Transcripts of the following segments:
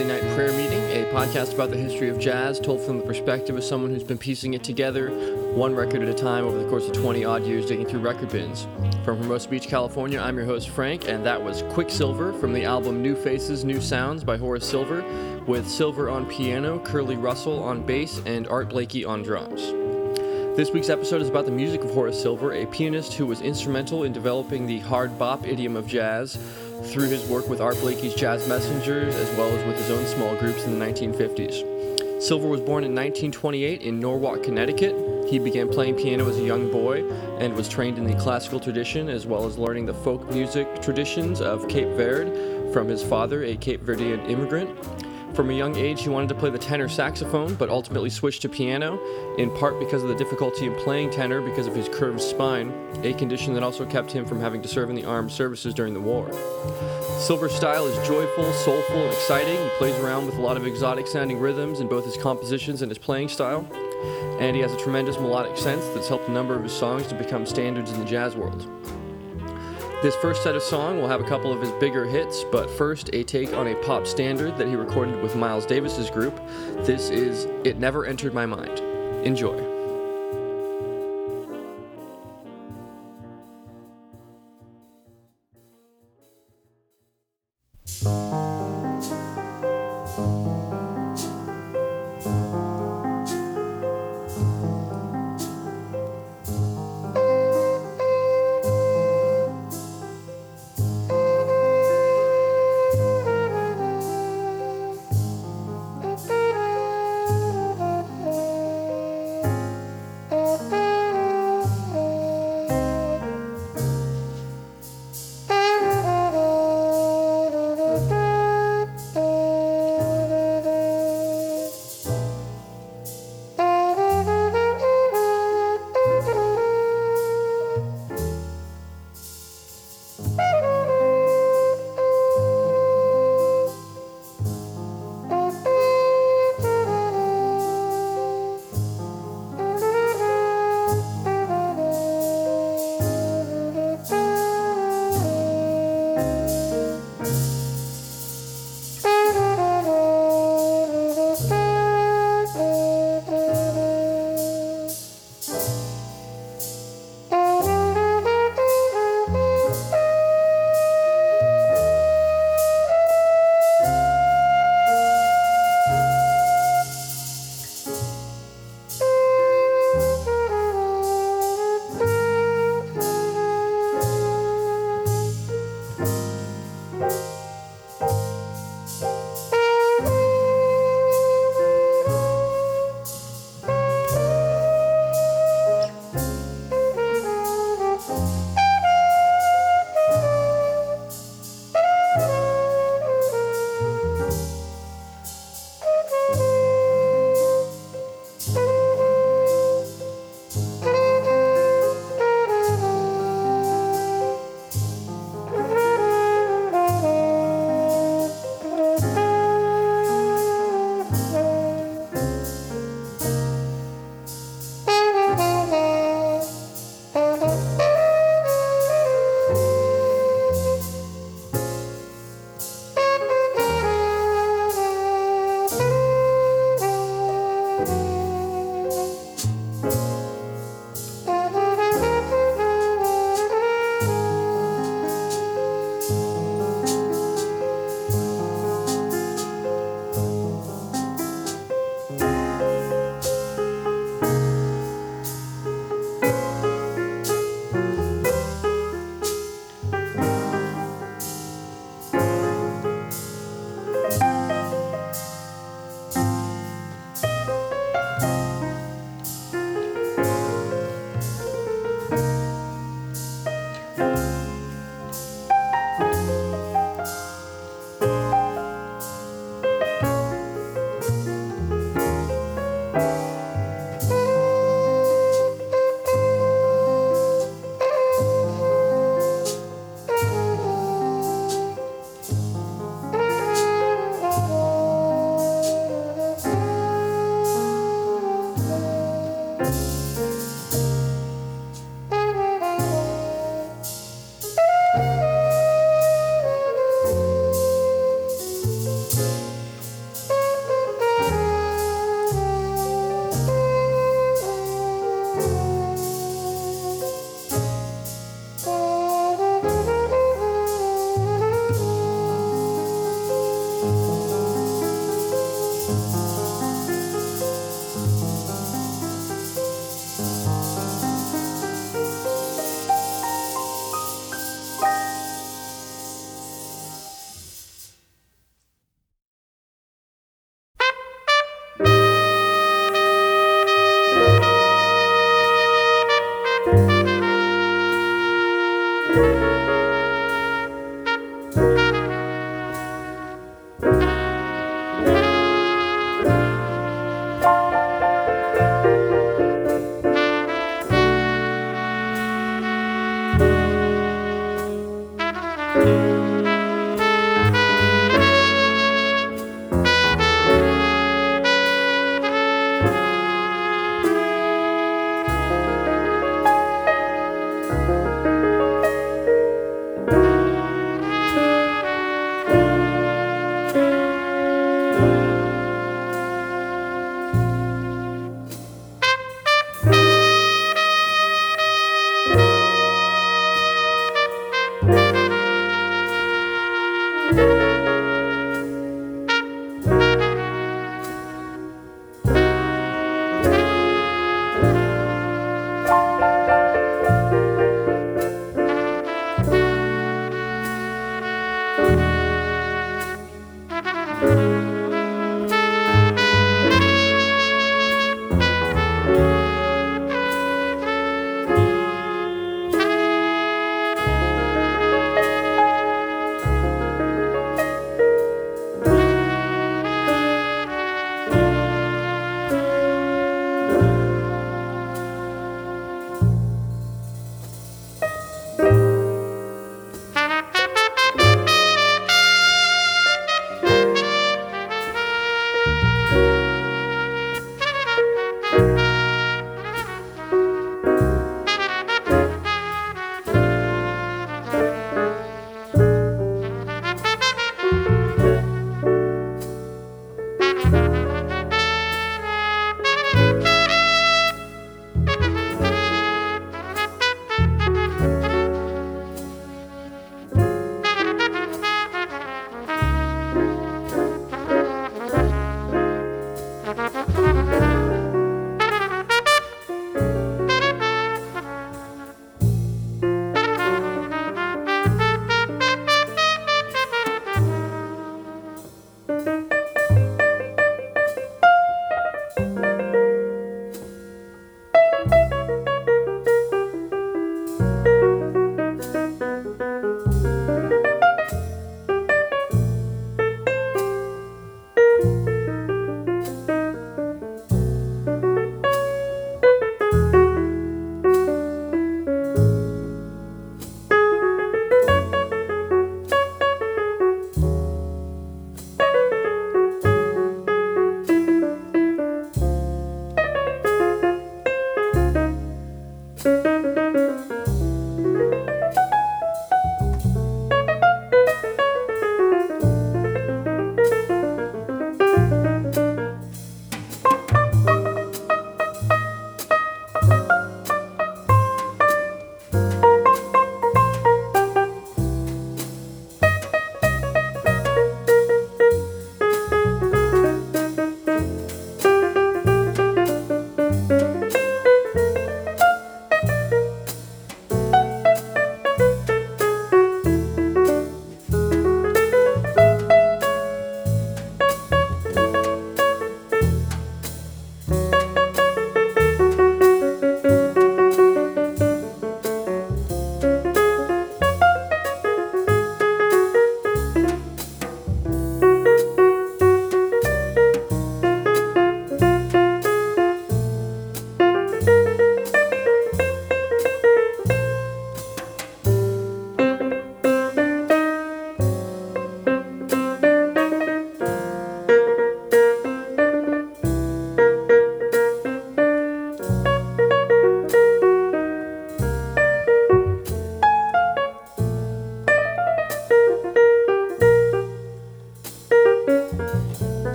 Wednesday Night Prayer Meeting, a podcast about the history of jazz told from the perspective of someone who's been piecing it together one record at a time over the course of 20 odd years digging through record bins. From Hermosa Beach, California, I'm your host, Frank, and that was Quicksilver from the album New Faces, New Sounds by Horace Silver, with Silver on piano, Curly Russell on bass, and Art Blakey on drums. This week's episode is about the music of Horace Silver, a pianist who was instrumental in developing the hard bop idiom of jazz through his work with Art Blakey's Jazz Messengers as well as with his own small groups in the 1950s. Silver was born in 1928 in Norwalk, Connecticut. He began playing piano as a young boy and was trained in the classical tradition as well as learning the folk music traditions of Cape Verde from his father, a Cape Verdean immigrant. From a young age, he wanted to play the tenor saxophone, but ultimately switched to piano, in part because of the difficulty in playing tenor because of his curved spine, a condition that also kept him from having to serve in the armed services during the war. Silver's style is joyful, soulful, and exciting. He plays around with a lot of exotic sounding rhythms in both his compositions and his playing style, and he has a tremendous melodic sense that's helped a number of his songs to become standards in the jazz world. This first set of song will have a couple of his bigger hits, but first a take on a pop standard that he recorded with Miles Davis's group. This is It Never Entered My Mind. Enjoy.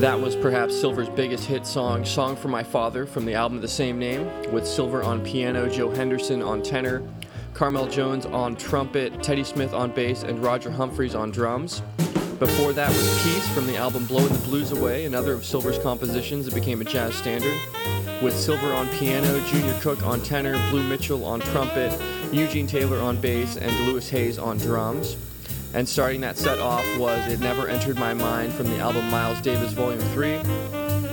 That was perhaps Silver's biggest hit song, Song for My Father, from the album of the same name, with Silver on piano, Joe Henderson on tenor, Carmell Jones on trumpet, Teddy Smith on bass, and Roger Humphries on drums. Before that was Peace from the album Blowing the Blues Away, another of Silver's compositions that became a jazz standard, with Silver on piano, Junior Cook on tenor, Blue Mitchell on trumpet, Eugene Taylor on bass, and Louis Hayes on drums. And starting that set off was It Never Entered My Mind from the album Miles Davis Volume 3,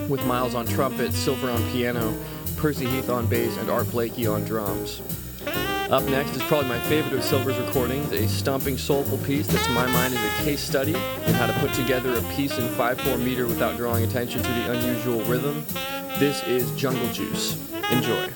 with Miles on trumpet, Silver on piano, Percy Heath on bass, and Art Blakey on drums. Up next is probably my favorite of Silver's recordings, a stomping, soulful piece that to my mind is a case study in how to put together a piece in 5-4 meter without drawing attention to the unusual rhythm. This is Jungle Juice. Enjoy.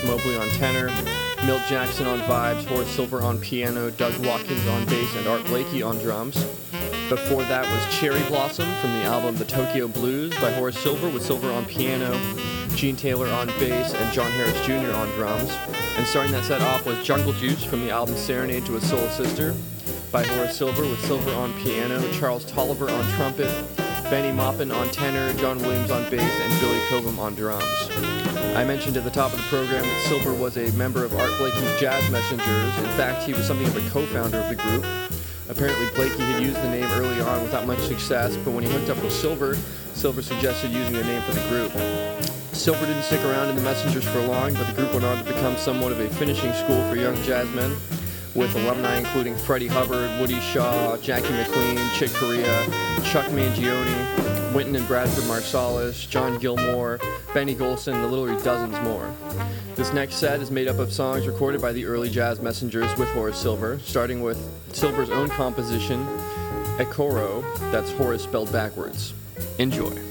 Stars Mobley on tenor, Milt Jackson on vibes, Horace Silver on piano, Doug Watkins on bass, and Art Blakey on drums. Before that was Cherry Blossom from the album The Tokyo Blues by Horace Silver with Silver on piano, Gene Taylor on bass, and John Harris Jr. on drums. And starting that set off was Jungle Juice from the album Serenade to a Soul Sister by Horace Silver with Silver on piano, Charles Tolliver on trumpet, Bennie Maupin on tenor, John Williams on bass, and Billy Cobham on drums. I mentioned at the top of the program that Silver was a member of Art Blakey's Jazz Messengers. In fact, he was something of a co-founder of the group. Apparently, Blakey had used the name early on without much success, but when he hooked up with Silver, Silver suggested using the name for the group. Silver didn't stick around in the Messengers for long, but the group went on to become somewhat of a finishing school for young jazzmen, with alumni including Freddie Hubbard, Woody Shaw, Jackie McLean, Chick Corea, Chuck Mangione, Wynton and Branford Marsalis, John Gilmore, Benny Golson, and literally dozens more. This next set is made up of songs recorded by the early jazz messengers with Horace Silver, starting with Silver's own composition, Ecaroh, that's Horace spelled backwards. Enjoy.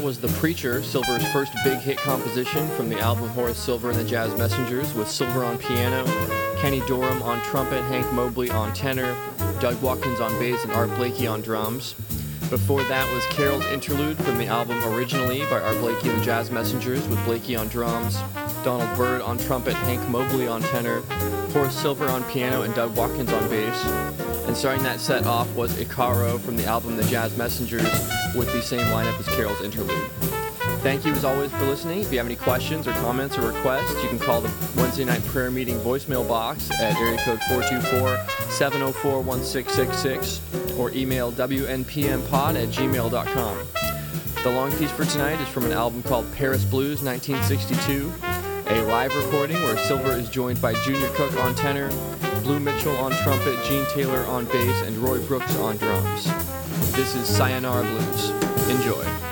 That was The Preacher, Silver's first big hit composition from the album Horace Silver and the Jazz Messengers, with Silver on piano, Kenny Dorham on trumpet, Hank Mobley on tenor, Doug Watkins on bass, and Art Blakey on drums. Before that was Carol's Interlude from the album Originally by Art Blakey and the Jazz Messengers, with Blakey on drums, Donald Byrd on trumpet, Hank Mobley on tenor, Horace Silver on piano, and Doug Watkins on bass. And starting that set off was Ecaroh from the album The Jazz Messengers with the same lineup as Carol's Interlude. Thank you as always for listening. If you have any questions or comments or requests, you can call the Wednesday night prayer meeting voicemail box at area code 424-704-1666 or email wnpmpod at gmail.com. The long piece for tonight is from an album called Paris Blues 1962, a live recording where Silver is joined by Junior Cook on tenor, Blue Mitchell on trumpet, Gene Taylor on bass, and Roy Brooks on drums. This is Sayonara Blues. Enjoy.